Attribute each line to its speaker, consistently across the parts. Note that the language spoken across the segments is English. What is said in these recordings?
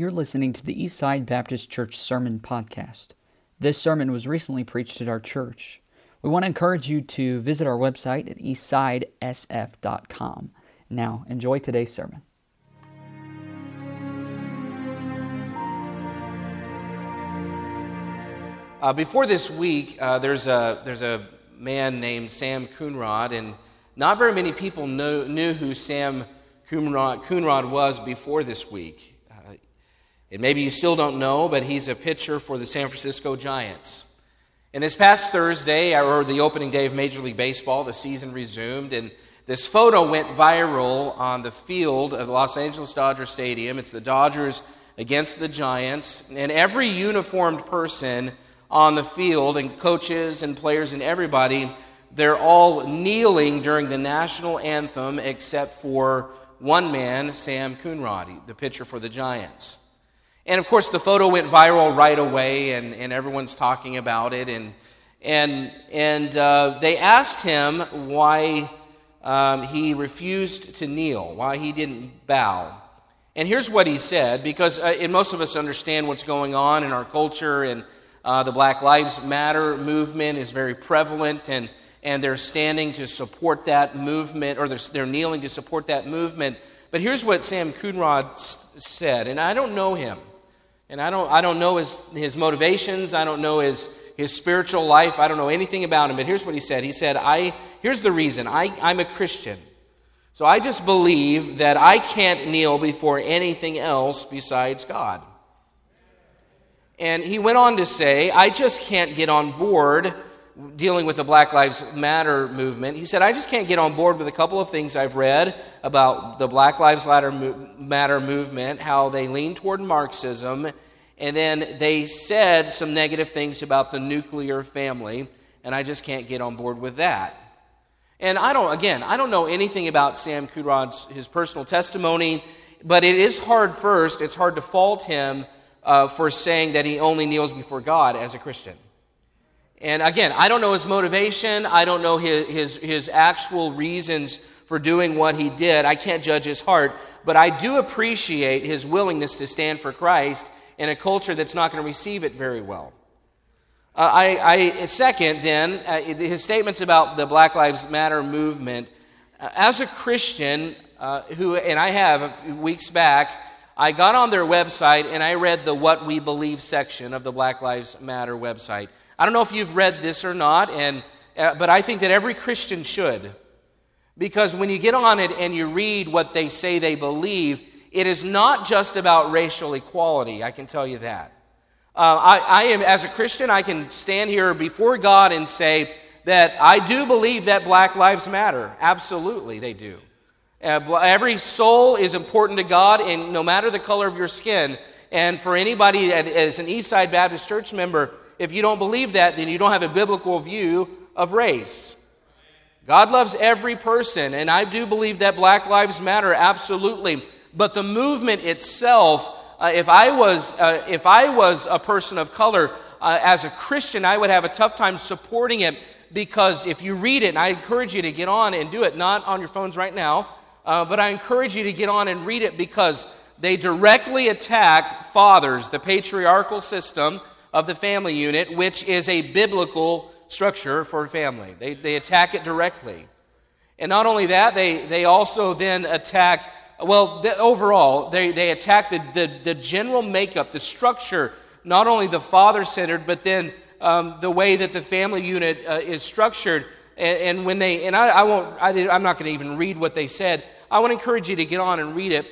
Speaker 1: You're listening to the Eastside Baptist Church Sermon Podcast. This sermon was recently preached at our church. We want to encourage you to visit our website at eastsidesf.com. Now, enjoy today's sermon.
Speaker 2: Uh, before this week, uh, there's, a, there's a man named Sam Coonrod, and not very many people know, knew who Sam Coonrod, Coonrod was before this week. And maybe you still don't know, but he's a pitcher for the San Francisco Giants. And this past Thursday, or the opening day of Major League Baseball, the season resumed, and this photo went viral on the field of the Los Angeles Dodger Stadium. It's the Dodgers against the Giants, and every uniformed person on the field, and coaches and players and everybody, they're all kneeling during the national anthem except for one man, Sam Coonrod, the pitcher for the Giants. And of course, the photo went viral right away, and, and everyone's talking about it. And, and, and uh, they asked him why um, he refused to kneel, why he didn't bow. And here's what he said because uh, and most of us understand what's going on in our culture, and uh, the Black Lives Matter movement is very prevalent, and and they're standing to support that movement, or they're, they're kneeling to support that movement. But here's what Sam Coonrod said, and I don't know him, and I don't, I don't know his, his motivations, I don't know his, his spiritual life, I don't know anything about him, but here's what he said. He said, I, here's the reason I, I'm a Christian. So I just believe that I can't kneel before anything else besides God. And he went on to say, I just can't get on board dealing with the Black Lives Matter movement, he said, I just can't get on board with a couple of things I've read about the Black Lives Matter movement, how they lean toward Marxism, and then they said some negative things about the nuclear family, and I just can't get on board with that. And I don't, again, I don't know anything about Sam Coonrod's his personal testimony, but it is hard first, it's hard to fault him uh, for saying that he only kneels before God as a Christian. And again, I don't know his motivation. I don't know his, his, his, actual reasons for doing what he did. I can't judge his heart. But I do appreciate his willingness to stand for Christ in a culture that's not going to receive it very well. Uh, I, I, second, then, uh, his statements about the Black Lives Matter movement. Uh, as a Christian, uh, who, and I have a few weeks back, I got on their website and I read the What We Believe section of the Black Lives Matter website. I don't know if you've read this or not, and, uh, but I think that every Christian should. Because when you get on it and you read what they say they believe, it is not just about racial equality, I can tell you that. Uh, I, I am, as a Christian, I can stand here before God and say that I do believe that black lives matter. Absolutely, they do. Uh, every soul is important to God, and no matter the color of your skin. And for anybody as an Eastside Baptist Church member, if you don't believe that, then you don't have a biblical view of race. God loves every person, and I do believe that Black Lives Matter, absolutely. But the movement itself, uh, if, I was, uh, if I was a person of color, uh, as a Christian, I would have a tough time supporting it because if you read it, and I encourage you to get on and do it, not on your phones right now, uh, but I encourage you to get on and read it because they directly attack fathers, the patriarchal system, of the family unit, which is a biblical structure for a family. They, they attack it directly. And not only that, they, they also then attack, well, the, overall, they, they attack the, the, the general makeup, the structure, not only the father centered, but then um, the way that the family unit uh, is structured. And, and, when they, and I, I won't, I did, I'm not going to even read what they said. I want to encourage you to get on and read it.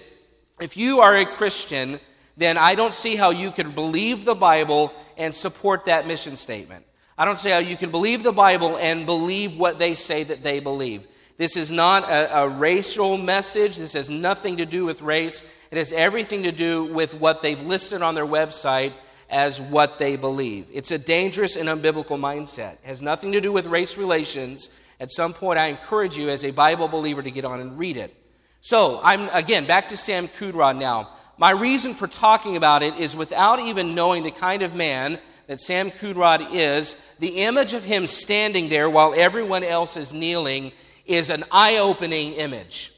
Speaker 2: If you are a Christian, then I don't see how you could believe the Bible and support that mission statement. I don't see how you can believe the Bible and believe what they say that they believe. This is not a, a, racial message. This has nothing to do with race. It has everything to do with what they've listed on their website as what they believe. It's a dangerous and unbiblical mindset. It has nothing to do with race relations. At some point, I encourage you as a Bible believer to get on and read it. So, I'm again back to Sam Coonrod now. My reason for talking about it is without even knowing the kind of man that Sam Coonrod is, the image of him standing there while everyone else is kneeling is an eye opening image.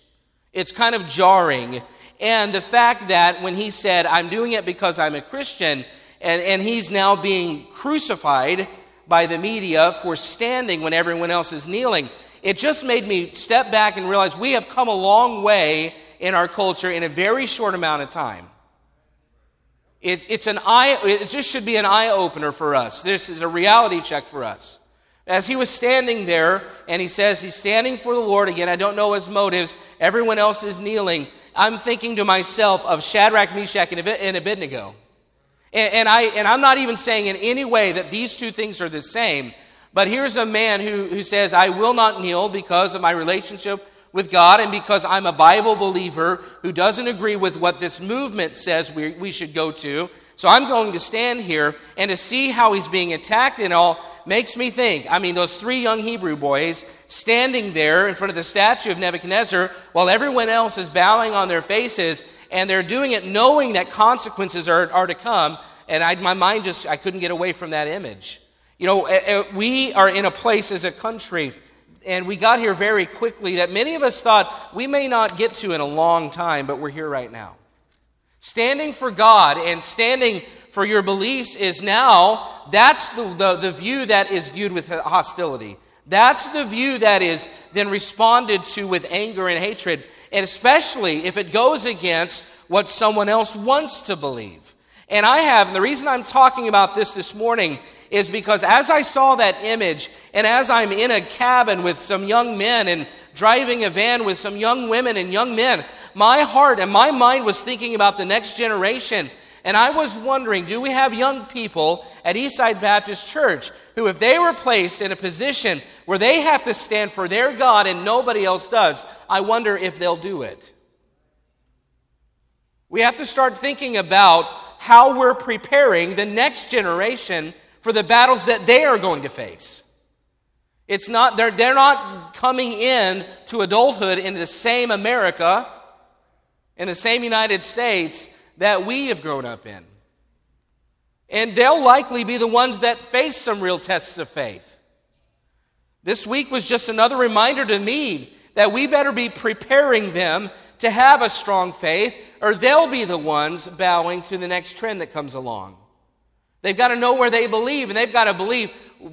Speaker 2: It's kind of jarring. And the fact that when he said, I'm doing it because I'm a Christian, and, and he's now being crucified by the media for standing when everyone else is kneeling, it just made me step back and realize we have come a long way in our culture in a very short amount of time. It's, it's an eye, it just should be an eye opener for us. This is a reality check for us. As he was standing there, and he says he's standing for the Lord again, I don't know his motives, everyone else is kneeling. I'm thinking to myself of Shadrach, Meshach, and Abednego. And, and, I, and I'm not even saying in any way that these two things are the same, but here's a man who, who says, I will not kneel because of my relationship with God and because I'm a Bible believer who doesn't agree with what this movement says we, we should go to. So I'm going to stand here and to see how he's being attacked and all makes me think. I mean, those three young Hebrew boys standing there in front of the statue of Nebuchadnezzar while everyone else is bowing on their faces and they're doing it knowing that consequences are, are to come. And I, my mind just, I couldn't get away from that image. You know, eh, eh, we are in a place as a country and we got here very quickly that many of us thought we may not get to in a long time, but we're here right now. Standing for God and standing for your beliefs is now, that's the, the, the, view that is viewed with hostility. That's the view that is then responded to with anger and hatred, and especially if it goes against what someone else wants to believe. And I have, and the reason I'm talking about this this morning is because as I saw that image, and as I'm in a cabin with some young men and driving a van with some young women and young men, my heart and my mind was thinking about the next generation. And I was wondering do we have young people at Eastside Baptist Church who, if they were placed in a position where they have to stand for their God and nobody else does, I wonder if they'll do it? We have to start thinking about how we're preparing the next generation for the battles that they are going to face. It's not, they're, they're not coming in to adulthood in the same America, in the same United States that we have grown up in. And they'll likely be the ones that face some real tests of faith. This week was just another reminder to me that we better be preparing them to have a strong faith, or they'll be the ones bowing to the next trend that comes along. They've got to know where they believe, and they've got to believe,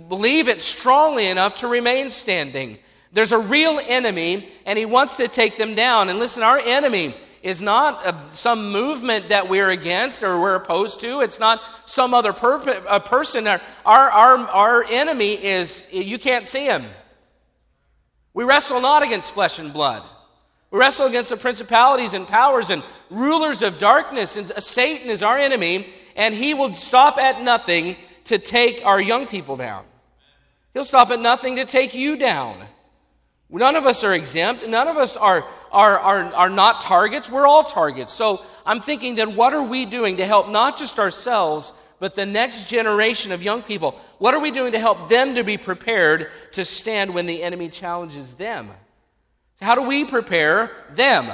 Speaker 2: believe it strongly enough to remain standing. There's a real enemy, and he wants to take them down. And listen, our enemy is not a, some movement that we're against or we're opposed to. It's not some other per- person. Our, our, our enemy is, you can't see him. We wrestle not against flesh and blood. We wrestle against the principalities and powers and rulers of darkness. And Satan is our enemy, and he will stop at nothing to take our young people down. He'll stop at nothing to take you down. None of us are exempt. None of us are, are, are, are not targets. We're all targets. So I'm thinking then what are we doing to help not just ourselves, but the next generation of young people? What are we doing to help them to be prepared to stand when the enemy challenges them? How do we prepare them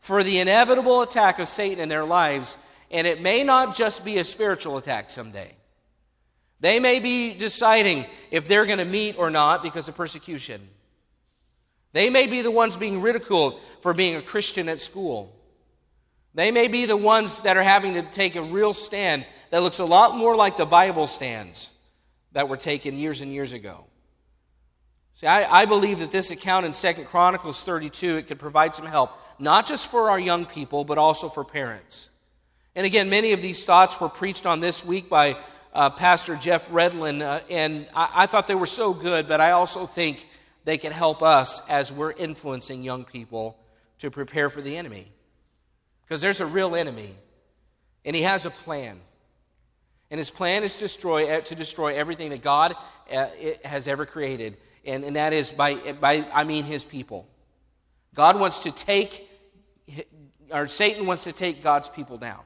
Speaker 2: for the inevitable attack of Satan in their lives and it may not just be a spiritual attack someday. They may be deciding if they're going to meet or not because of persecution. They may be the ones being ridiculed for being a Christian at school. They may be the ones that are having to take a real stand that looks a lot more like the Bible stands that were taken years and years ago. See, I, I believe that this account in Second Chronicles 32, it could provide some help, not just for our young people, but also for parents. And again, many of these thoughts were preached on this week by uh, Pastor Jeff Redlin, uh, and I, I thought they were so good, but I also think they can help us as we're influencing young people to prepare for the enemy. Because there's a real enemy, and he has a plan. And his plan is to destroy, to destroy everything that God uh, has ever created. And, and that is by, by, I mean, his people. God wants to take, or Satan wants to take God's people down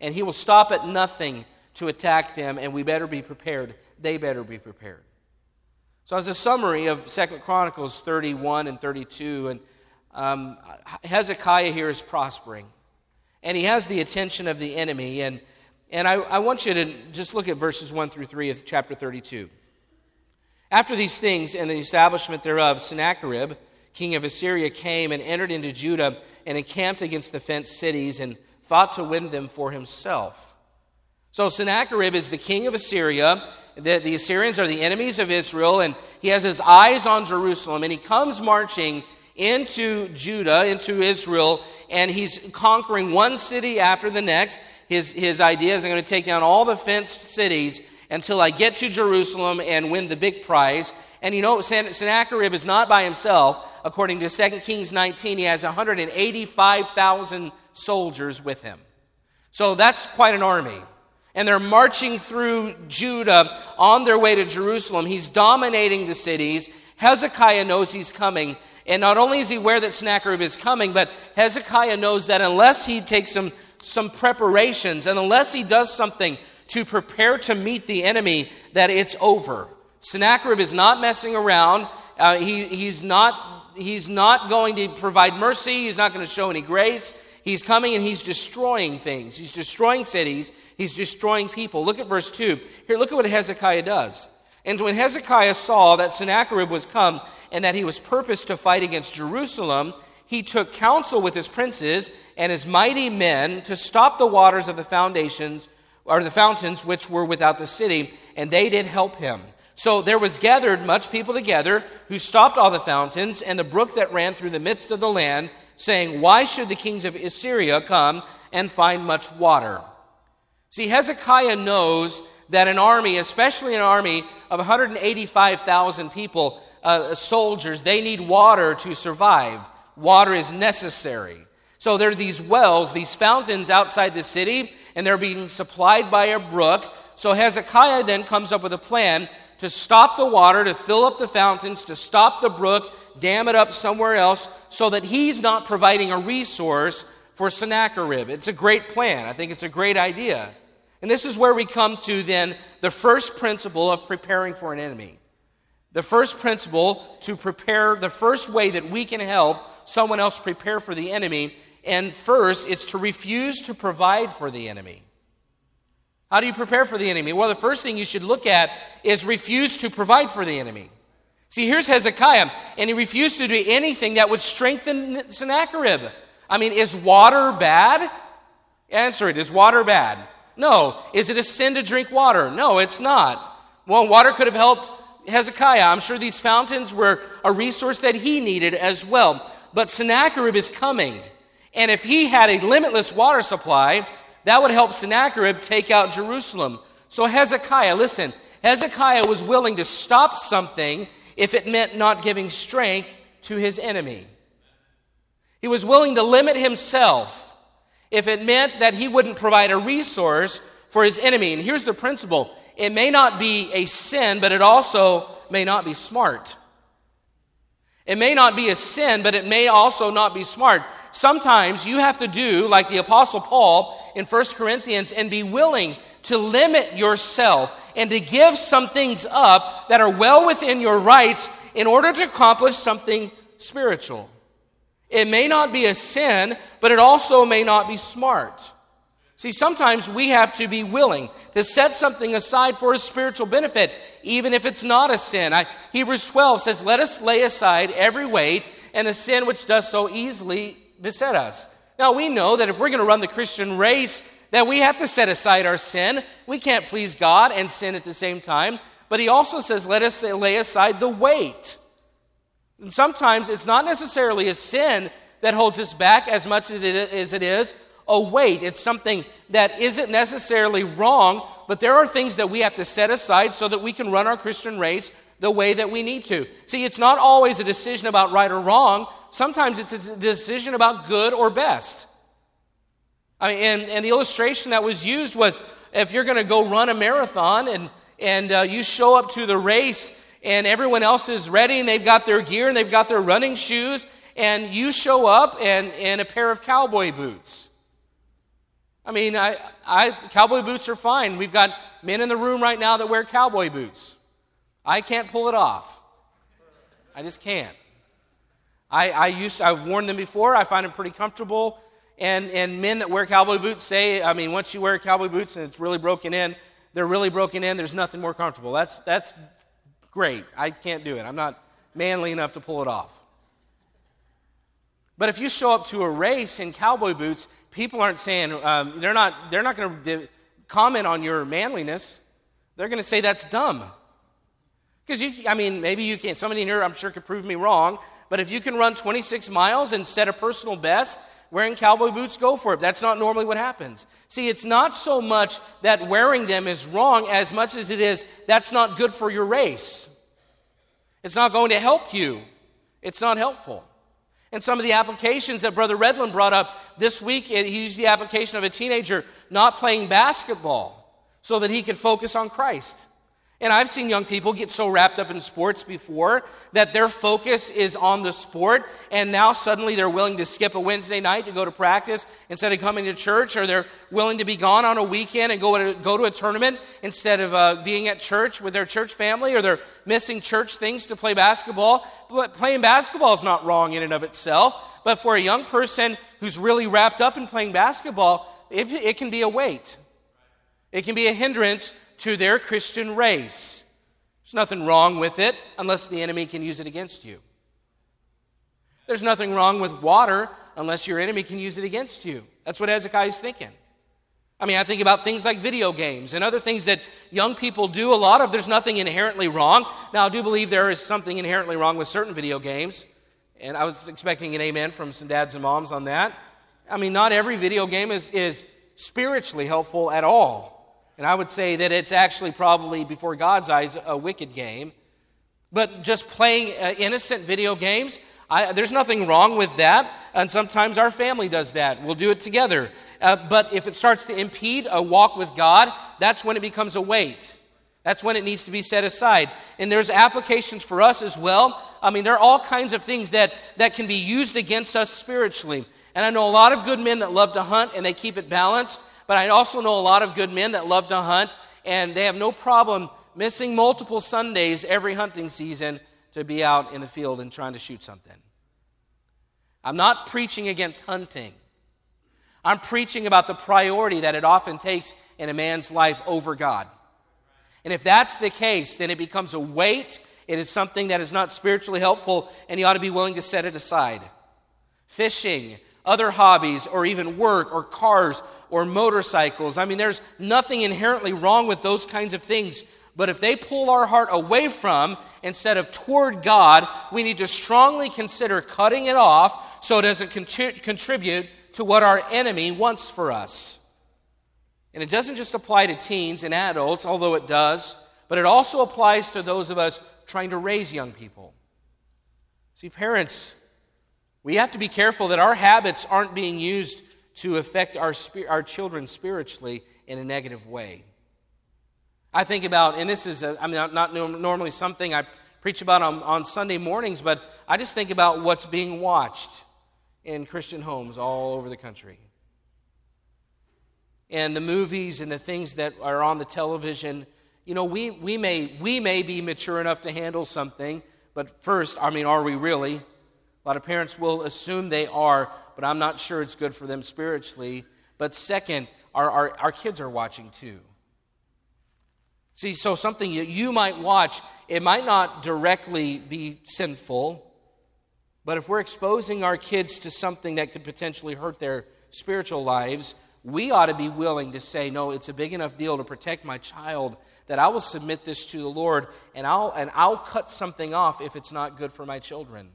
Speaker 2: and he will stop at nothing to attack them, and we better be prepared. They better be prepared. So, as a summary of Second Chronicles 31 and 32, and um, Hezekiah here is prospering, and he has the attention of the enemy. And, and I, I want you to just look at verses 1 through 3 of chapter 32. After these things and the establishment thereof, Sennacherib, king of Assyria, came and entered into Judah and encamped against the fenced cities and thought to win them for himself. So Sennacherib is the king of Assyria. The, the Assyrians are the enemies of Israel, and he has his eyes on Jerusalem, and he comes marching into Judah, into Israel, and he's conquering one city after the next. His, his idea is I'm going to take down all the fenced cities until I get to Jerusalem and win the big prize. And you know, Sennacherib is not by himself. According to 2 Kings 19, he has 185,000 soldiers with him. So that's quite an army. And they're marching through Judah on their way to Jerusalem. He's dominating the cities. Hezekiah knows he's coming. And not only is he aware that Sennacherib is coming, but Hezekiah knows that unless he takes some, some preparations and unless he does something to prepare to meet the enemy, that it's over. Sennacherib is not messing around. Uh, he, he's, not, he's not going to provide mercy. He's not going to show any grace. He's coming and he's destroying things. He's destroying cities. He's destroying people. Look at verse 2. Here, look at what Hezekiah does. And when Hezekiah saw that Sennacherib was come and that he was purposed to fight against Jerusalem, he took counsel with his princes and his mighty men to stop the waters of the foundations or the fountains which were without the city, and they did help him. So there was gathered much people together who stopped all the fountains and the brook that ran through the midst of the land, saying, Why should the kings of Assyria come and find much water? See, Hezekiah knows that an army, especially an army of 185,000 people, uh, soldiers, they need water to survive. Water is necessary. So there are these wells, these fountains outside the city, and they're being supplied by a brook. So Hezekiah then comes up with a plan to stop the water, to fill up the fountains, to stop the brook, dam it up somewhere else, so that he's not providing a resource for Sennacherib. It's a great plan. I think it's a great idea. And this is where we come to then the first principle of preparing for an enemy. The first principle to prepare, the first way that we can help someone else prepare for the enemy. And first, it's to refuse to provide for the enemy. How do you prepare for the enemy? Well, the first thing you should look at is refuse to provide for the enemy. See, here's Hezekiah, and he refused to do anything that would strengthen Sennacherib. I mean, is water bad? Answer it. Is water bad? No. Is it a sin to drink water? No, it's not. Well, water could have helped Hezekiah. I'm sure these fountains were a resource that he needed as well. But Sennacherib is coming. And if he had a limitless water supply, that would help Sennacherib take out Jerusalem. So Hezekiah, listen, Hezekiah was willing to stop something if it meant not giving strength to his enemy. He was willing to limit himself if it meant that he wouldn't provide a resource for his enemy. And here's the principle it may not be a sin, but it also may not be smart. It may not be a sin, but it may also not be smart. Sometimes you have to do like the Apostle Paul in 1 Corinthians and be willing to limit yourself and to give some things up that are well within your rights in order to accomplish something spiritual. It may not be a sin, but it also may not be smart. See, sometimes we have to be willing to set something aside for a spiritual benefit, even if it's not a sin. I, Hebrews 12 says, Let us lay aside every weight and the sin which does so easily beset us. Now, we know that if we're going to run the Christian race, that we have to set aside our sin. We can't please God and sin at the same time. But he also says, Let us lay aside the weight. And sometimes it's not necessarily a sin that holds us back as much as it is a weight. It's something that isn't necessarily wrong, but there are things that we have to set aside so that we can run our Christian race the way that we need to. See, it's not always a decision about right or wrong. Sometimes it's a decision about good or best. I mean, and, and the illustration that was used was if you're going to go run a marathon and, and uh, you show up to the race and everyone else is ready and they've got their gear and they've got their running shoes, and you show up and, and a pair of cowboy boots. I mean, I, I, cowboy boots are fine. We've got men in the room right now that wear cowboy boots. I can't pull it off. I just can't. I, I used I've worn them before. I find them pretty comfortable. And, and men that wear cowboy boots say, I mean, once you wear cowboy boots and it's really broken in, they're really broken in, there's nothing more comfortable. That's, that's great. I can't do it. I'm not manly enough to pull it off. But if you show up to a race in cowboy boots, people aren't saying, um, they're not, they're not going to comment on your manliness. They're going to say that's dumb. Because you, I mean, maybe you can't. somebody in here I'm sure could prove me wrong, but if you can run 26 miles and set a personal best wearing cowboy boots, go for it. That's not normally what happens. See, it's not so much that wearing them is wrong as much as it is that's not good for your race. It's not going to help you, it's not helpful. And some of the applications that Brother Redlin brought up this week, he used the application of a teenager not playing basketball so that he could focus on Christ. And I've seen young people get so wrapped up in sports before that their focus is on the sport, and now suddenly they're willing to skip a Wednesday night to go to practice instead of coming to church, or they're willing to be gone on a weekend and go to, go to a tournament instead of uh, being at church with their church family, or they're missing church things to play basketball. But playing basketball is not wrong in and of itself, but for a young person who's really wrapped up in playing basketball, it, it can be a weight. It can be a hindrance to their Christian race. There's nothing wrong with it unless the enemy can use it against you. There's nothing wrong with water unless your enemy can use it against you. That's what Hezekiah is thinking. I mean, I think about things like video games and other things that young people do a lot of. There's nothing inherently wrong. Now, I do believe there is something inherently wrong with certain video games. And I was expecting an amen from some dads and moms on that. I mean, not every video game is, is spiritually helpful at all. And I would say that it's actually probably, before God's eyes, a wicked game. But just playing uh, innocent video games, I, there's nothing wrong with that. And sometimes our family does that. We'll do it together. Uh, but if it starts to impede a walk with God, that's when it becomes a weight. That's when it needs to be set aside. And there's applications for us as well. I mean, there are all kinds of things that, that can be used against us spiritually. And I know a lot of good men that love to hunt and they keep it balanced. But I also know a lot of good men that love to hunt, and they have no problem missing multiple Sundays every hunting season to be out in the field and trying to shoot something. I'm not preaching against hunting. I'm preaching about the priority that it often takes in a man's life over God. And if that's the case, then it becomes a weight. It is something that is not spiritually helpful, and you ought to be willing to set it aside. Fishing, other hobbies, or even work, or cars, or motorcycles. I mean, there's nothing inherently wrong with those kinds of things. But if they pull our heart away from instead of toward God, we need to strongly consider cutting it off so it doesn't contribute to what our enemy wants for us. And it doesn't just apply to teens and adults, although it does, but it also applies to those of us trying to raise young people. See, parents, we have to be careful that our habits aren't being used to affect our, our children spiritually in a negative way. I think about, and this is, a, I mean, not normally something I preach about on, on Sunday mornings, but I just think about what's being watched in Christian homes all over the country. And the movies and the things that are on the television. You know, we, we, may, we may be mature enough to handle something, but first, I mean, are we really? A lot of parents will assume they are, but I'm not sure it's good for them spiritually. But second, our, our, our kids are watching too. See, so something that you might watch, it might not directly be sinful, but if we're exposing our kids to something that could potentially hurt their spiritual lives, we ought to be willing to say, no, it's a big enough deal to protect my child that I will submit this to the Lord and I'll, and I'll cut something off if it's not good for my children.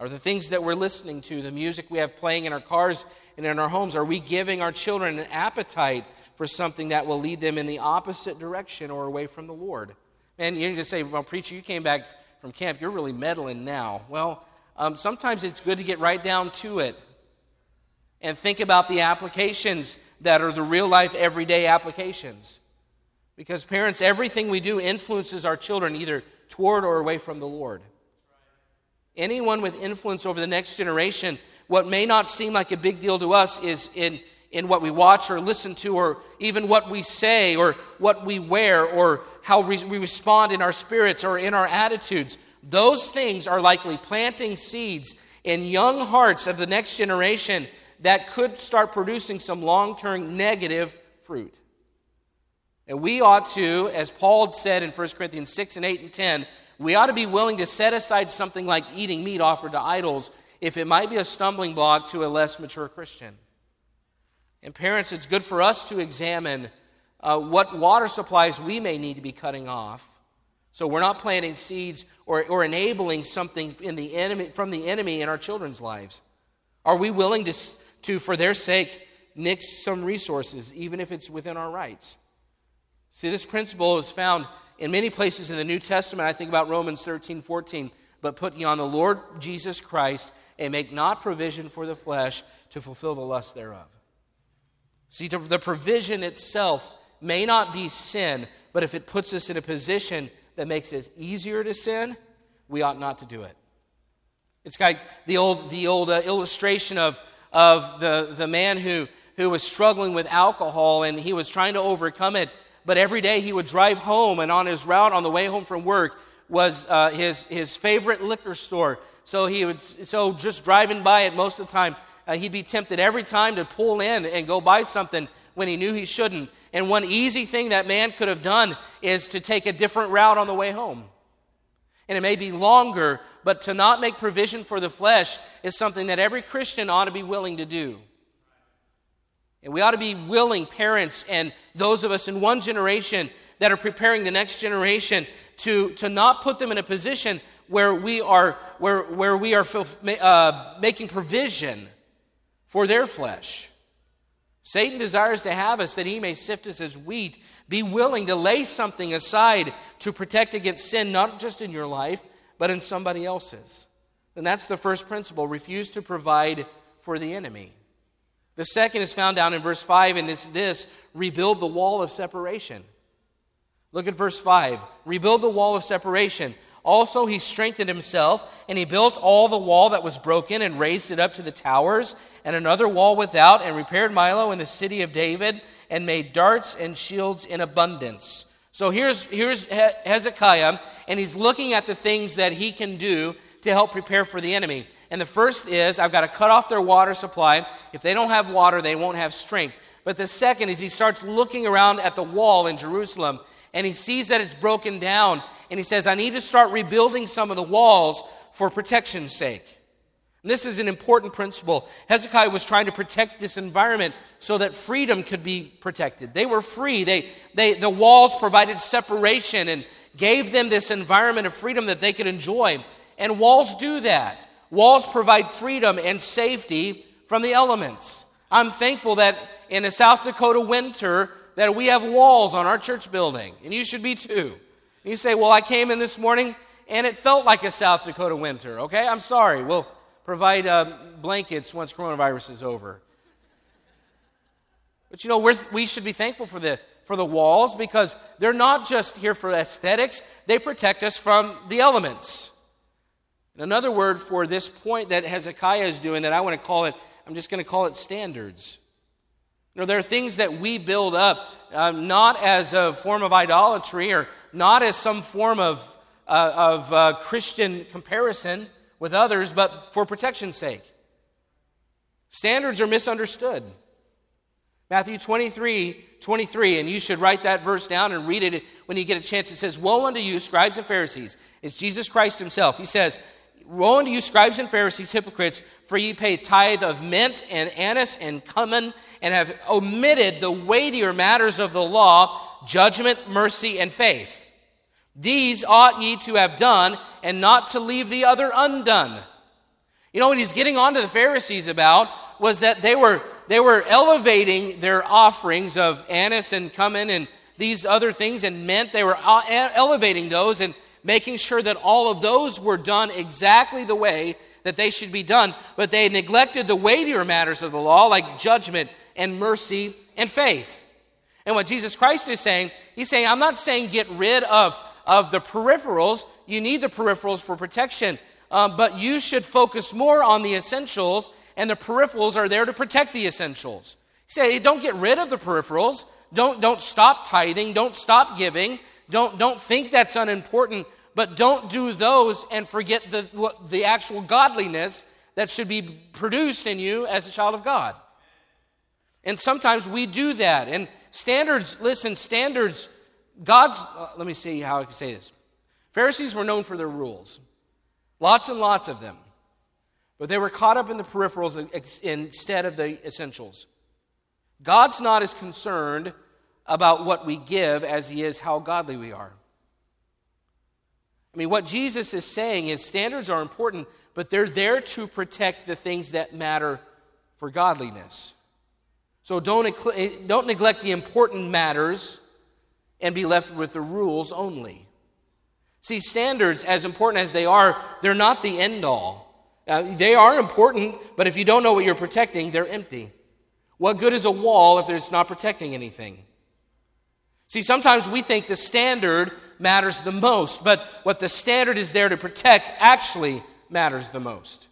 Speaker 2: Are the things that we're listening to, the music we have playing in our cars and in our homes, are we giving our children an appetite for something that will lead them in the opposite direction or away from the Lord? And you just say, well, preacher, you came back from camp, you're really meddling now. Well, um, sometimes it's good to get right down to it and think about the applications that are the real life, everyday applications. Because parents, everything we do influences our children either toward or away from the Lord anyone with influence over the next generation, what may not seem like a big deal to us is in, in what we watch or listen to, or even what we say, or what we wear, or how we respond in our spirits or in our attitudes. Those things are likely planting seeds in young hearts of the next generation that could start producing some long term negative fruit. And we ought to, as Paul said in 1 Corinthians 6 and 8 and 10, we ought to be willing to set aside something like eating meat offered to idols if it might be a stumbling block to a less mature Christian. And parents, it's good for us to examine uh, what water supplies we may need to be cutting off. So we're not planting seeds or, or enabling something in the enemy, from the enemy in our children's lives. Are we willing to, to, for their sake, nix some resources, even if it's within our rights? See, this principle is found in many places in the New Testament. I think about Romans 13, 14. But put ye on the Lord Jesus Christ and make not provision for the flesh to fulfill the lust thereof. See, the provision itself may not be sin, but if it puts us in a position that makes it easier to sin, we ought not to do it. It's like the old, the old uh, illustration of, of the, the man who, who was struggling with alcohol and he was trying to overcome it, but every day he would drive home, and on his route on the way home from work was uh, his, his favorite liquor store. So he would, so just driving by it most of the time, uh, he'd be tempted every time to pull in and go buy something when he knew he shouldn't. And one easy thing that man could have done is to take a different route on the way home. And it may be longer, but to not make provision for the flesh is something that every Christian ought to be willing to do. And we ought to be willing, parents and those of us in one generation that are preparing the next generation, to, to not put them in a position where we are, where, where we are uh, making provision for their flesh. Satan desires to have us that he may sift us as wheat. Be willing to lay something aside to protect against sin, not just in your life, but in somebody else's. And that's the first principle refuse to provide for the enemy. The second is found down in verse 5, and this this rebuild the wall of separation. Look at verse 5 rebuild the wall of separation. Also, he strengthened himself, and he built all the wall that was broken and raised it up to the towers, and another wall without, and repaired Millo in the city of David, and made darts and shields in abundance. So here's, here's Hezekiah, and he's looking at the things that he can do to help prepare for the enemy. And the first is I've got to cut off their water supply. If they don't have water, they won't have strength. But the second is he starts looking around at the wall in Jerusalem, and he sees that it's broken down and he says, I need to start rebuilding some of the walls for protection's sake. And this is an important principle. Hezekiah was trying to protect this environment so that freedom could be protected. They were free. They, they, the walls provided separation and gave them this environment of freedom that they could enjoy. And walls do that. Walls provide freedom and safety from the elements. I'm thankful that in a South Dakota winter that we have walls on our church building, and you should be too. You say, Well, I came in this morning and it felt like a South Dakota winter. Okay, I'm sorry. We'll provide uh, blankets once coronavirus is over. But you know, we we should be thankful for the, for the walls because they're not just here for aesthetics, they protect us from the elements. Another word for this point that Hezekiah is doing that I want to call it, I'm just going to call it standards. You know, there are things that we build up uh, not as a form of idolatry or not as some form of, uh, of uh, Christian comparison with others, but for protection's sake. Standards are misunderstood. Matthew 23, 23, and you should write that verse down and read it when you get a chance. It says, Woe unto you, scribes and Pharisees. It's Jesus Christ himself. He says, Woe unto you, scribes and Pharisees, hypocrites, for ye pay tithe of mint and anise and cumin, and have omitted the weightier matters of the law judgment, mercy, and faith. These ought ye to have done, and not to leave the other undone. You know what he's getting on to the Pharisees about was that they were, they were elevating their offerings of anise and cumin and these other things and mint. They were uh, elevating those and making sure that all of those were done exactly the way that they should be done. But they neglected the weightier matters of the law, like judgment and mercy and faith. And what Jesus Christ is saying, he's saying, I'm not saying get rid of, of the peripherals. You need the peripherals for protection. Um, but you should focus more on the essentials, and the peripherals are there to protect the essentials. He said, don't get rid of the peripherals. Don't, don't stop tithing. Don't stop giving. Don't, don't think that's unimportant, but don't do those and forget the, what, the actual godliness that should be produced in you as a child of God. And sometimes we do that. And Standards, listen, standards, God's, uh, let me see how I can say this. Pharisees were known for their rules, lots and lots of them. but they were caught up in the peripherals instead of the essentials. God's not as concerned about what we give as he is how godly we are. I mean, what Jesus is saying is standards are important, but they're there to protect the things that matter for godliness. So don't, don't neglect the important matters and be left with the rules only. See, standards, as important as they are, they're not the end all. Uh, they are important, but if you don't know what you're protecting, they're empty. What good is a wall if it's not protecting anything? See, sometimes we think the standard matters the most, but what the standard is there to protect actually matters the most.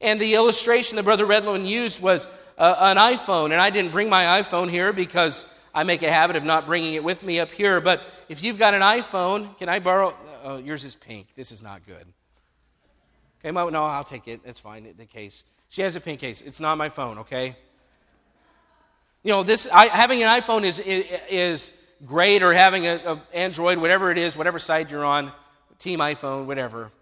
Speaker 2: And the illustration that Brother Redlin used was uh, an iPhone, and I didn't bring my iPhone here because I make a habit of not bringing it with me up here. But if you've got an iPhone, can I borrow? Oh, yours is pink. This is not good. Okay, no, I'll take it. That's fine. The case. She has a pink case. It's not my phone. Okay. You know, this I, having an iPhone is is great, or having an Android, whatever it is, whatever side you're on, Team iPhone, whatever.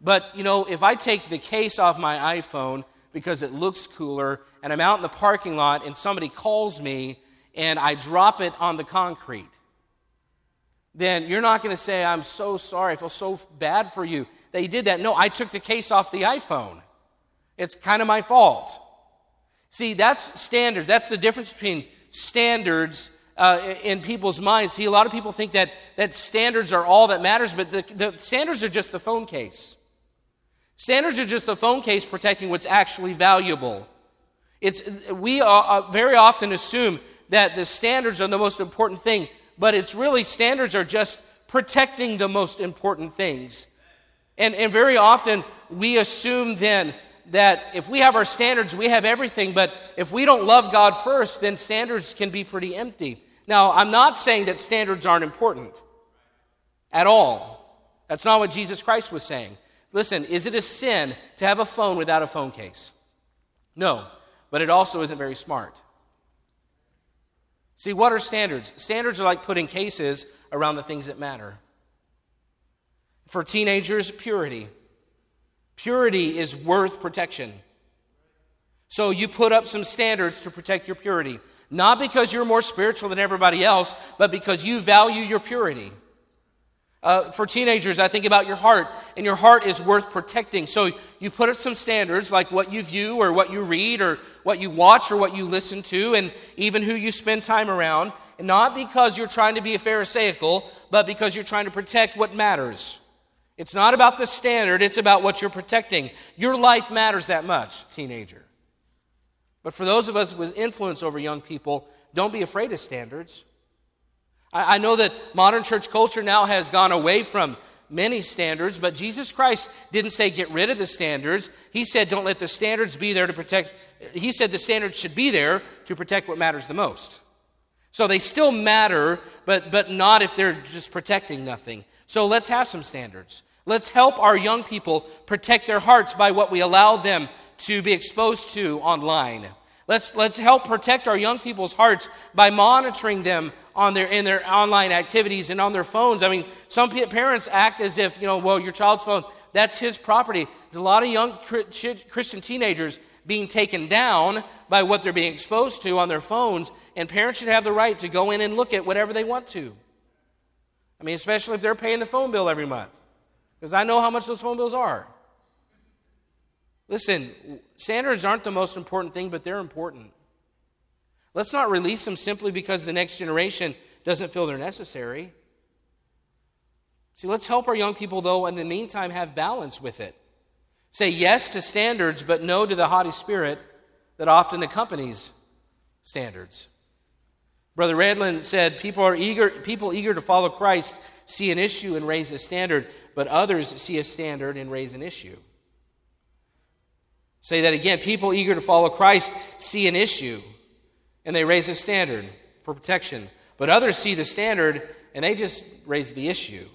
Speaker 2: But you know, if I take the case off my iPhone because it looks cooler, and I'm out in the parking lot, and somebody calls me, and I drop it on the concrete then you're not going to say, I'm so sorry, I feel so bad for you that you did that. No, I took the case off the iPhone. It's kind of my fault. See, that's standard. That's the difference between standards uh, in people's minds. See, a lot of people think that, that standards are all that matters, but the, the standards are just the phone case. Standards are just the phone case protecting what's actually valuable. It's, we uh, very often assume that the standards are the most important thing but it's really standards are just protecting the most important things. And, and very often we assume then that if we have our standards, we have everything, but if we don't love God first, then standards can be pretty empty. Now, I'm not saying that standards aren't important at all. That's not what Jesus Christ was saying. Listen, is it a sin to have a phone without a phone case? No, but it also isn't very smart. See, what are standards? Standards are like putting cases around the things that matter. For teenagers, purity. Purity is worth protection. So you put up some standards to protect your purity. Not because you're more spiritual than everybody else, but because you value your purity. Uh, for teenagers, I think about your heart, and your heart is worth protecting. So you put up some standards like what you view, or what you read, or what you watch, or what you listen to, and even who you spend time around. Not because you're trying to be a Pharisaical, but because you're trying to protect what matters. It's not about the standard, it's about what you're protecting. Your life matters that much, teenager. But for those of us with influence over young people, don't be afraid of standards. I, I know that modern church culture now has gone away from many standards, but Jesus Christ didn't say get rid of the standards. He said don't let the standards be there to protect. He said the standards should be there to protect what matters the most. So they still matter, but, but not if they're just protecting nothing. So let's have some standards. Let's help our young people protect their hearts by what we allow them to be exposed to online. Let's, let's help protect our young people's hearts by monitoring them on their, in their online activities and on their phones. I mean, some parents act as if, you know, well, your child's phone, that's his property. There's a lot of young Christian teenagers being taken down by what they're being exposed to on their phones, and parents should have the right to go in and look at whatever they want to. I mean, especially if they're paying the phone bill every month, because I know how much those phone bills are. Listen, standards aren't the most important thing, but they're important. Let's not release them simply because the next generation doesn't feel they're necessary. See, let's help our young people, though, in the meantime, have balance with it. Say yes to standards, but no to the haughty spirit that often accompanies standards. Brother Redlin said, people, are eager, people eager to follow Christ see an issue and raise a standard, but others see a standard and raise an issue. Say that again. People eager to follow Christ see an issue and they raise a standard for protection. But others see the standard and they just raise the issue.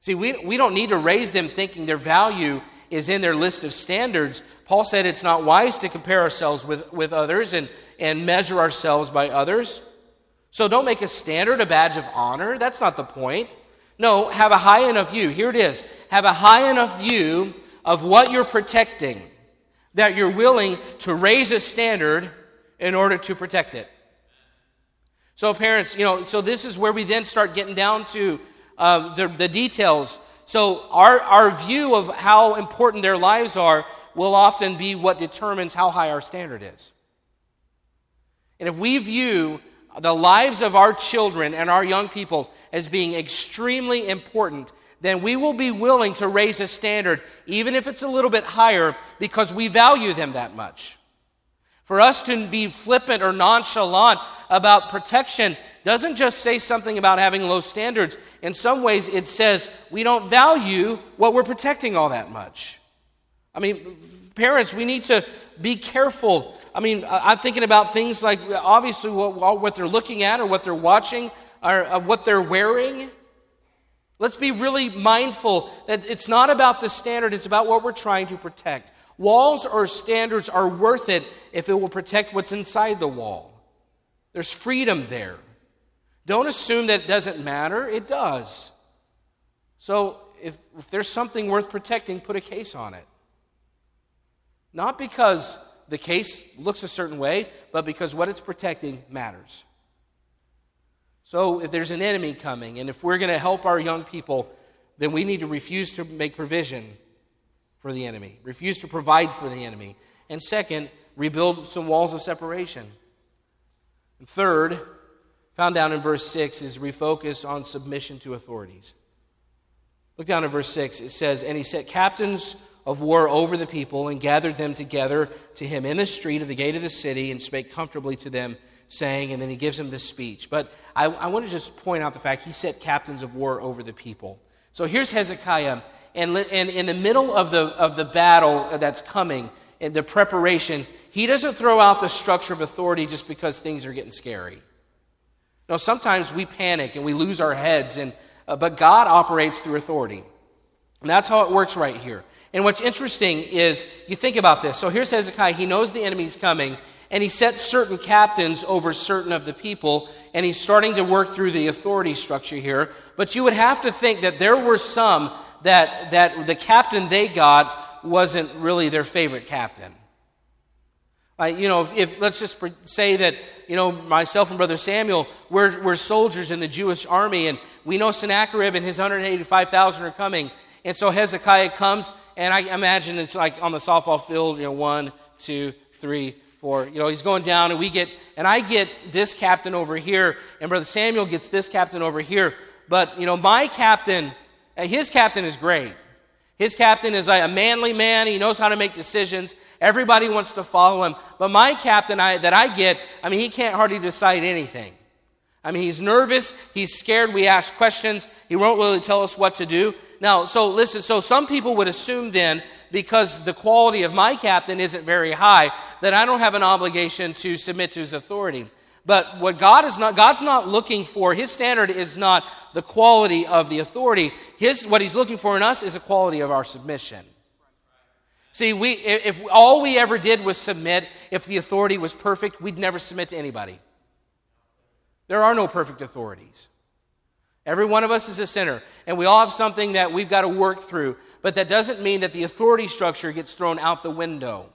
Speaker 2: See, we, we don't need to raise them thinking their value is in their list of standards. Paul said it's not wise to compare ourselves with, with others and, and measure ourselves by others. So don't make a standard a badge of honor. That's not the point. No, have a high enough view. Here it is. Have a high enough view of what you're protecting that you're willing to raise a standard in order to protect it. So, parents, you know, so this is where we then start getting down to uh, the, the details. So, our, our view of how important their lives are will often be what determines how high our standard is. And if we view the lives of our children and our young people as being extremely important, then we will be willing to raise a standard, even if it's a little bit higher, because we value them that much. For us to be flippant or nonchalant about protection doesn't just say something about having low standards. In some ways, it says we don't value what we're protecting all that much. I mean, parents, we need to be careful. I mean, I'm thinking about things like obviously what, what they're looking at or what they're watching or uh, what they're wearing. Let's be really mindful that it's not about the standard, it's about what we're trying to protect. Walls or standards are worth it if it will protect what's inside the wall. There's freedom there. Don't assume that it doesn't matter, it does. So if, if there's something worth protecting, put a case on it. Not because the case looks a certain way, but because what it's protecting matters. So if there's an enemy coming, and if we're going to help our young people, then we need to refuse to make provision for the enemy, refuse to provide for the enemy. And second, rebuild some walls of separation. And third, found down in verse 6, is refocus on submission to authorities. Look down at verse 6. It says, And he set captains of war over the people and gathered them together to him in the street of the gate of the city and spake comfortably to them, saying, and then he gives him this speech. But I, I want to just point out the fact he set captains of war over the people. So here's Hezekiah, and, and in the middle of the, of the battle that's coming, in the preparation, he doesn't throw out the structure of authority just because things are getting scary. No, sometimes we panic and we lose our heads, and, uh, but God operates through authority. And that's how it works right here. And what's interesting is you think about this. So here's Hezekiah. He knows the enemy's coming, and he sets certain captains over certain of the people, and he's starting to work through the authority structure here. But you would have to think that there were some that, that the captain they got wasn't really their favorite captain. Like, you know, if, if, let's just say that, you know, myself and Brother Samuel, we're, we're soldiers in the Jewish army, and we know Sennacherib and his 185,000 are coming. And so Hezekiah comes, and I imagine it's like on the softball field, you know, one, two, three, four. You know, he's going down, and we get, and I get this captain over here, and Brother Samuel gets this captain over here. But, you know, my captain, uh, his captain is great. His captain is a manly man. He knows how to make decisions. Everybody wants to follow him. But my captain I, that I get, I mean, he can't hardly decide anything. I mean, he's nervous. He's scared. We ask questions. He won't really tell us what to do. Now, so listen, so some people would assume then, because the quality of my captain isn't very high, that I don't have an obligation to submit to his authority. But what God is not, God's not looking for, his standard is not the quality of the authority. His, what he's looking for in us is a quality of our submission. See, we, if all we ever did was submit, if the authority was perfect, we'd never submit to anybody. There are no perfect authorities. Every one of us is a sinner, and we all have something that we've got to work through. But that doesn't mean that the authority structure gets thrown out the window.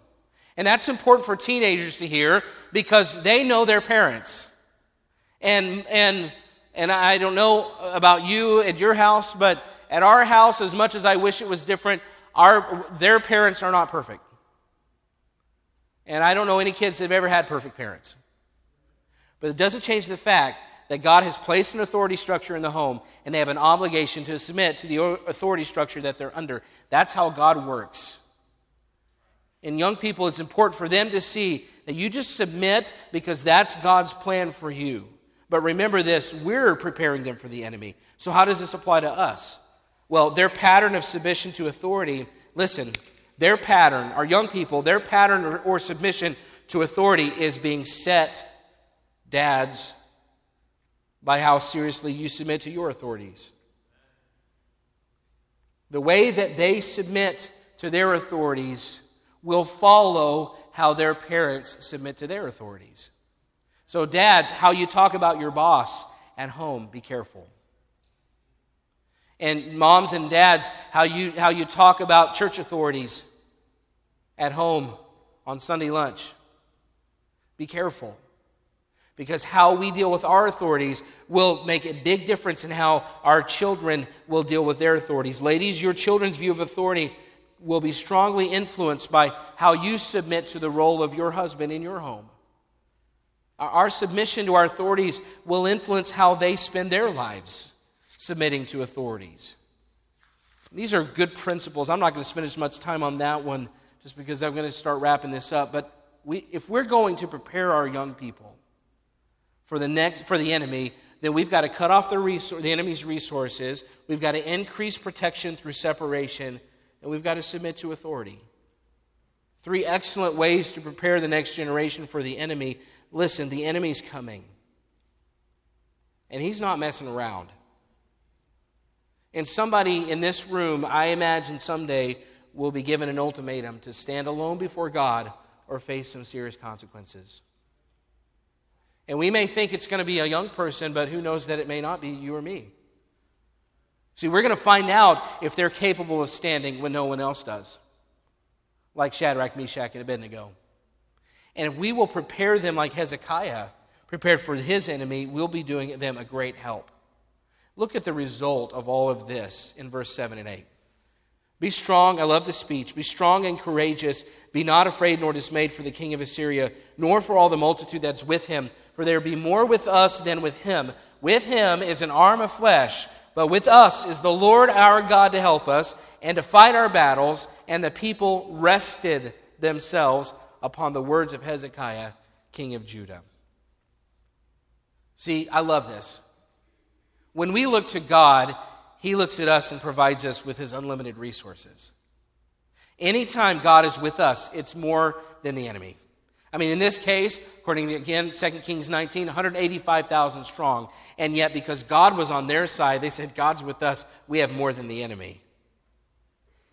Speaker 2: And that's important for teenagers to hear because they know their parents. And, and, and I don't know about you at your house, but at our house, as much as I wish it was different, our, their parents are not perfect. And I don't know any kids that have ever had perfect parents. But it doesn't change the fact that God has placed an authority structure in the home, and they have an obligation to submit to the authority structure that they're under. That's how God works. In young people, it's important for them to see that you just submit because that's God's plan for you. But remember this we're preparing them for the enemy. So, how does this apply to us? Well, their pattern of submission to authority, listen, their pattern, our young people, their pattern or, or submission to authority is being set, dads, by how seriously you submit to your authorities. The way that they submit to their authorities will follow how their parents submit to their authorities. So, dads, how you talk about your boss at home, be careful. And moms and dads, how you, how you talk about church authorities at home on Sunday lunch. Be careful. Because how we deal with our authorities will make a big difference in how our children will deal with their authorities. Ladies, your children's view of authority will be strongly influenced by how you submit to the role of your husband in your home. Our submission to our authorities will influence how they spend their lives submitting to authorities. These are good principles. I'm not going to spend as much time on that one just because I'm going to start wrapping this up. But we, if we're going to prepare our young people for the, next, for the enemy, then we've got to cut off the, the enemy's resources. We've got to increase protection through separation and we've got to submit to authority. Three excellent ways to prepare the next generation for the enemy. Listen, the enemy's coming. And he's not messing around. And somebody in this room, I imagine someday, will be given an ultimatum to stand alone before God or face some serious consequences. And we may think it's going to be a young person, but who knows that it may not be you or me. See, we're going to find out if they're capable of standing when no one else does, like Shadrach, Meshach, and Abednego. And if we will prepare them like Hezekiah prepared for his enemy, we'll be doing them a great help. Look at the result of all of this in verse 7 and 8. Be strong, I love the speech. Be strong and courageous. Be not afraid nor dismayed for the king of Assyria, nor for all the multitude that's with him, for there be more with us than with him. With him is an arm of flesh but with us is the Lord our God to help us and to fight our battles. And the people rested themselves upon the words of Hezekiah, king of Judah. See, I love this. When we look to God, He looks at us and provides us with His unlimited resources. Anytime God is with us, it's more than the enemy. I mean, in this case, according to, again, 2 Kings 19, 185,000 strong. And yet, because God was on their side, they said, God's with us, we have more than the enemy.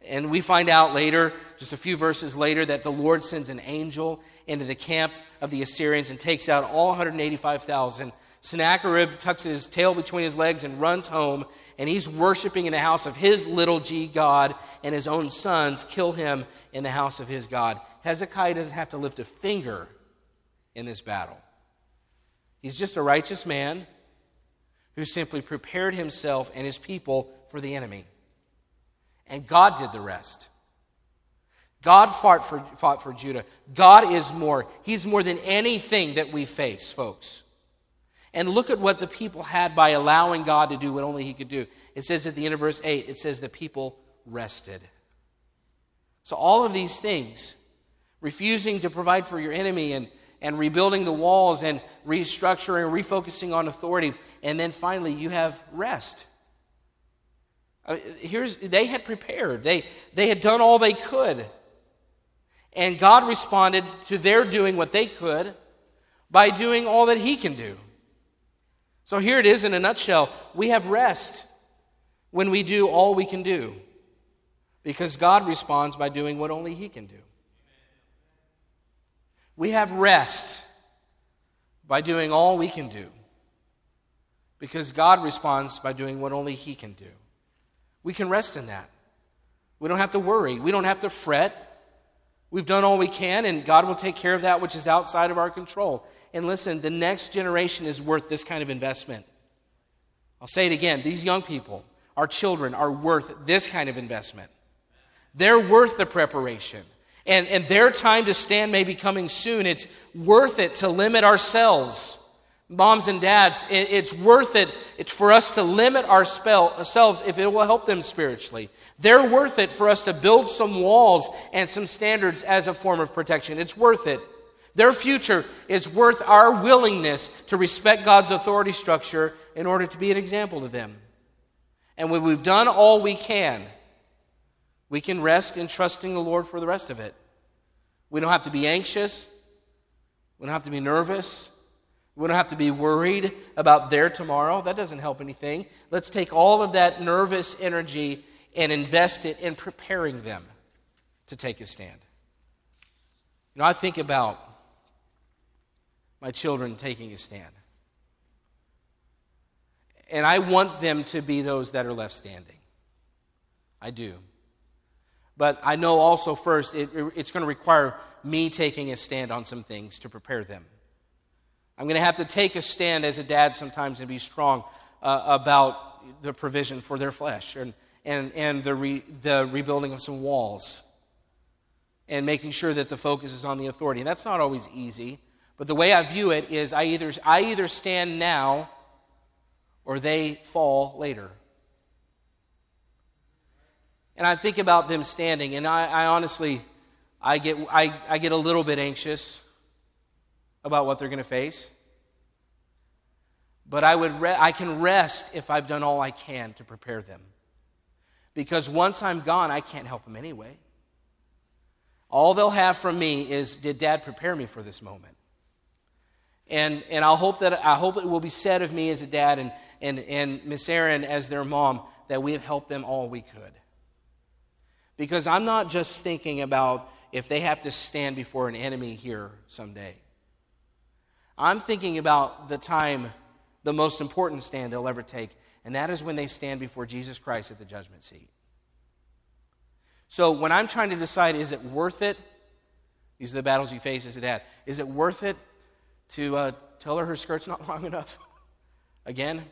Speaker 2: And we find out later, just a few verses later, that the Lord sends an angel into the camp of the Assyrians and takes out all 185,000. Sennacherib tucks his tail between his legs and runs home, and he's worshiping in the house of his little g God, and his own sons kill him in the house of his God. Hezekiah doesn't have to lift a finger in this battle. He's just a righteous man who simply prepared himself and his people for the enemy. And God did the rest. God fought for, fought for Judah. God is more. He's more than anything that we face, folks. And look at what the people had by allowing God to do what only He could do. It says at the end of verse 8, it says the people rested. So, all of these things refusing to provide for your enemy and, and rebuilding the walls and restructuring, refocusing on authority. And then finally, you have rest. Uh, here's, they had prepared, they, they had done all they could. And God responded to their doing what they could by doing all that He can do. So here it is in a nutshell. We have rest when we do all we can do because God responds by doing what only He can do. We have rest by doing all we can do because God responds by doing what only He can do. We can rest in that. We don't have to worry, we don't have to fret. We've done all we can, and God will take care of that which is outside of our control. And listen, the next generation is worth this kind of investment. I'll say it again these young people, our children, are worth this kind of investment. They're worth the preparation. And, and their time to stand may be coming soon. It's worth it to limit ourselves. Moms and dads, it, it's worth it it's for us to limit our spell, ourselves if it will help them spiritually. They're worth it for us to build some walls and some standards as a form of protection. It's worth it. Their future is worth our willingness to respect God's authority structure in order to be an example to them. And when we've done all we can, we can rest in trusting the Lord for the rest of it. We don't have to be anxious. We don't have to be nervous. We don't have to be worried about their tomorrow. That doesn't help anything. Let's take all of that nervous energy and invest it in preparing them to take a stand. You know, I think about my children taking a stand. And I want them to be those that are left standing. I do. But I know also, first, it, it's going to require me taking a stand on some things to prepare them. I'm going to have to take a stand as a dad sometimes and be strong uh, about the provision for their flesh and, and, and the, re, the rebuilding of some walls and making sure that the focus is on the authority. And that's not always easy, but the way I view it is I either, I either stand now or they fall later. And I think about them standing, and I, I honestly, I get, I, I get a little bit anxious about what they're going to face. But I, would re- I can rest if I've done all I can to prepare them. Because once I'm gone, I can't help them anyway. All they'll have from me is, did dad prepare me for this moment? And, and I'll hope that, I hope it will be said of me as a dad and, and, and Miss Erin as their mom that we have helped them all we could. Because I'm not just thinking about if they have to stand before an enemy here someday. I'm thinking about the time, the most important stand they'll ever take, and that is when they stand before Jesus Christ at the judgment seat. So when I'm trying to decide, is it worth it? These are the battles you face as a dad. Is it worth it to uh, tell her her skirt's not long enough? Again?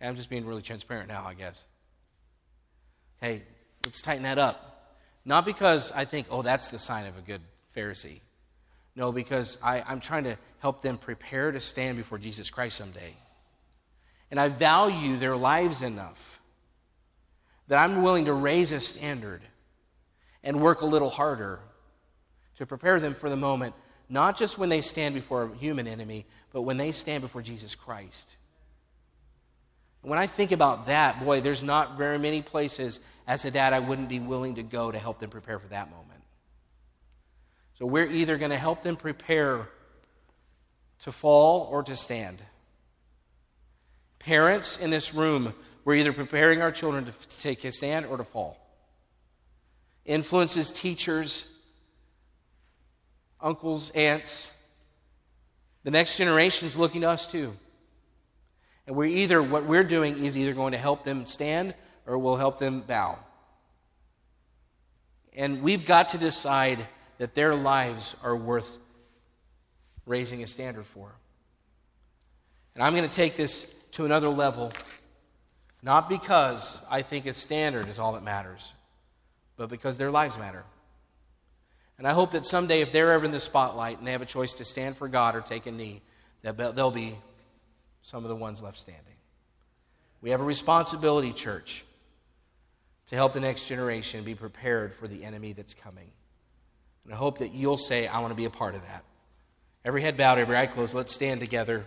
Speaker 2: And I'm just being really transparent now, I guess. Hey, Let's tighten that up. Not because I think, oh, that's the sign of a good Pharisee. No, because I, I'm trying to help them prepare to stand before Jesus Christ someday. And I value their lives enough that I'm willing to raise a standard and work a little harder to prepare them for the moment, not just when they stand before a human enemy, but when they stand before Jesus Christ. When I think about that, boy, there's not very many places as a dad I wouldn't be willing to go to help them prepare for that moment. So we're either going to help them prepare to fall or to stand. Parents in this room, we're either preparing our children to take a stand or to fall. Influences, teachers, uncles, aunts. The next generation is looking to us too. And we're either, what we're doing is either going to help them stand or we'll help them bow. And we've got to decide that their lives are worth raising a standard for. And I'm going to take this to another level, not because I think a standard is all that matters, but because their lives matter. And I hope that someday, if they're ever in the spotlight and they have a choice to stand for God or take a knee, that they'll be some of the ones left standing. We have a responsibility, church, to help the next generation be prepared for the enemy that's coming. And I hope that you'll say, I want to be a part of that. Every head bowed, every eye closed. Let's stand together.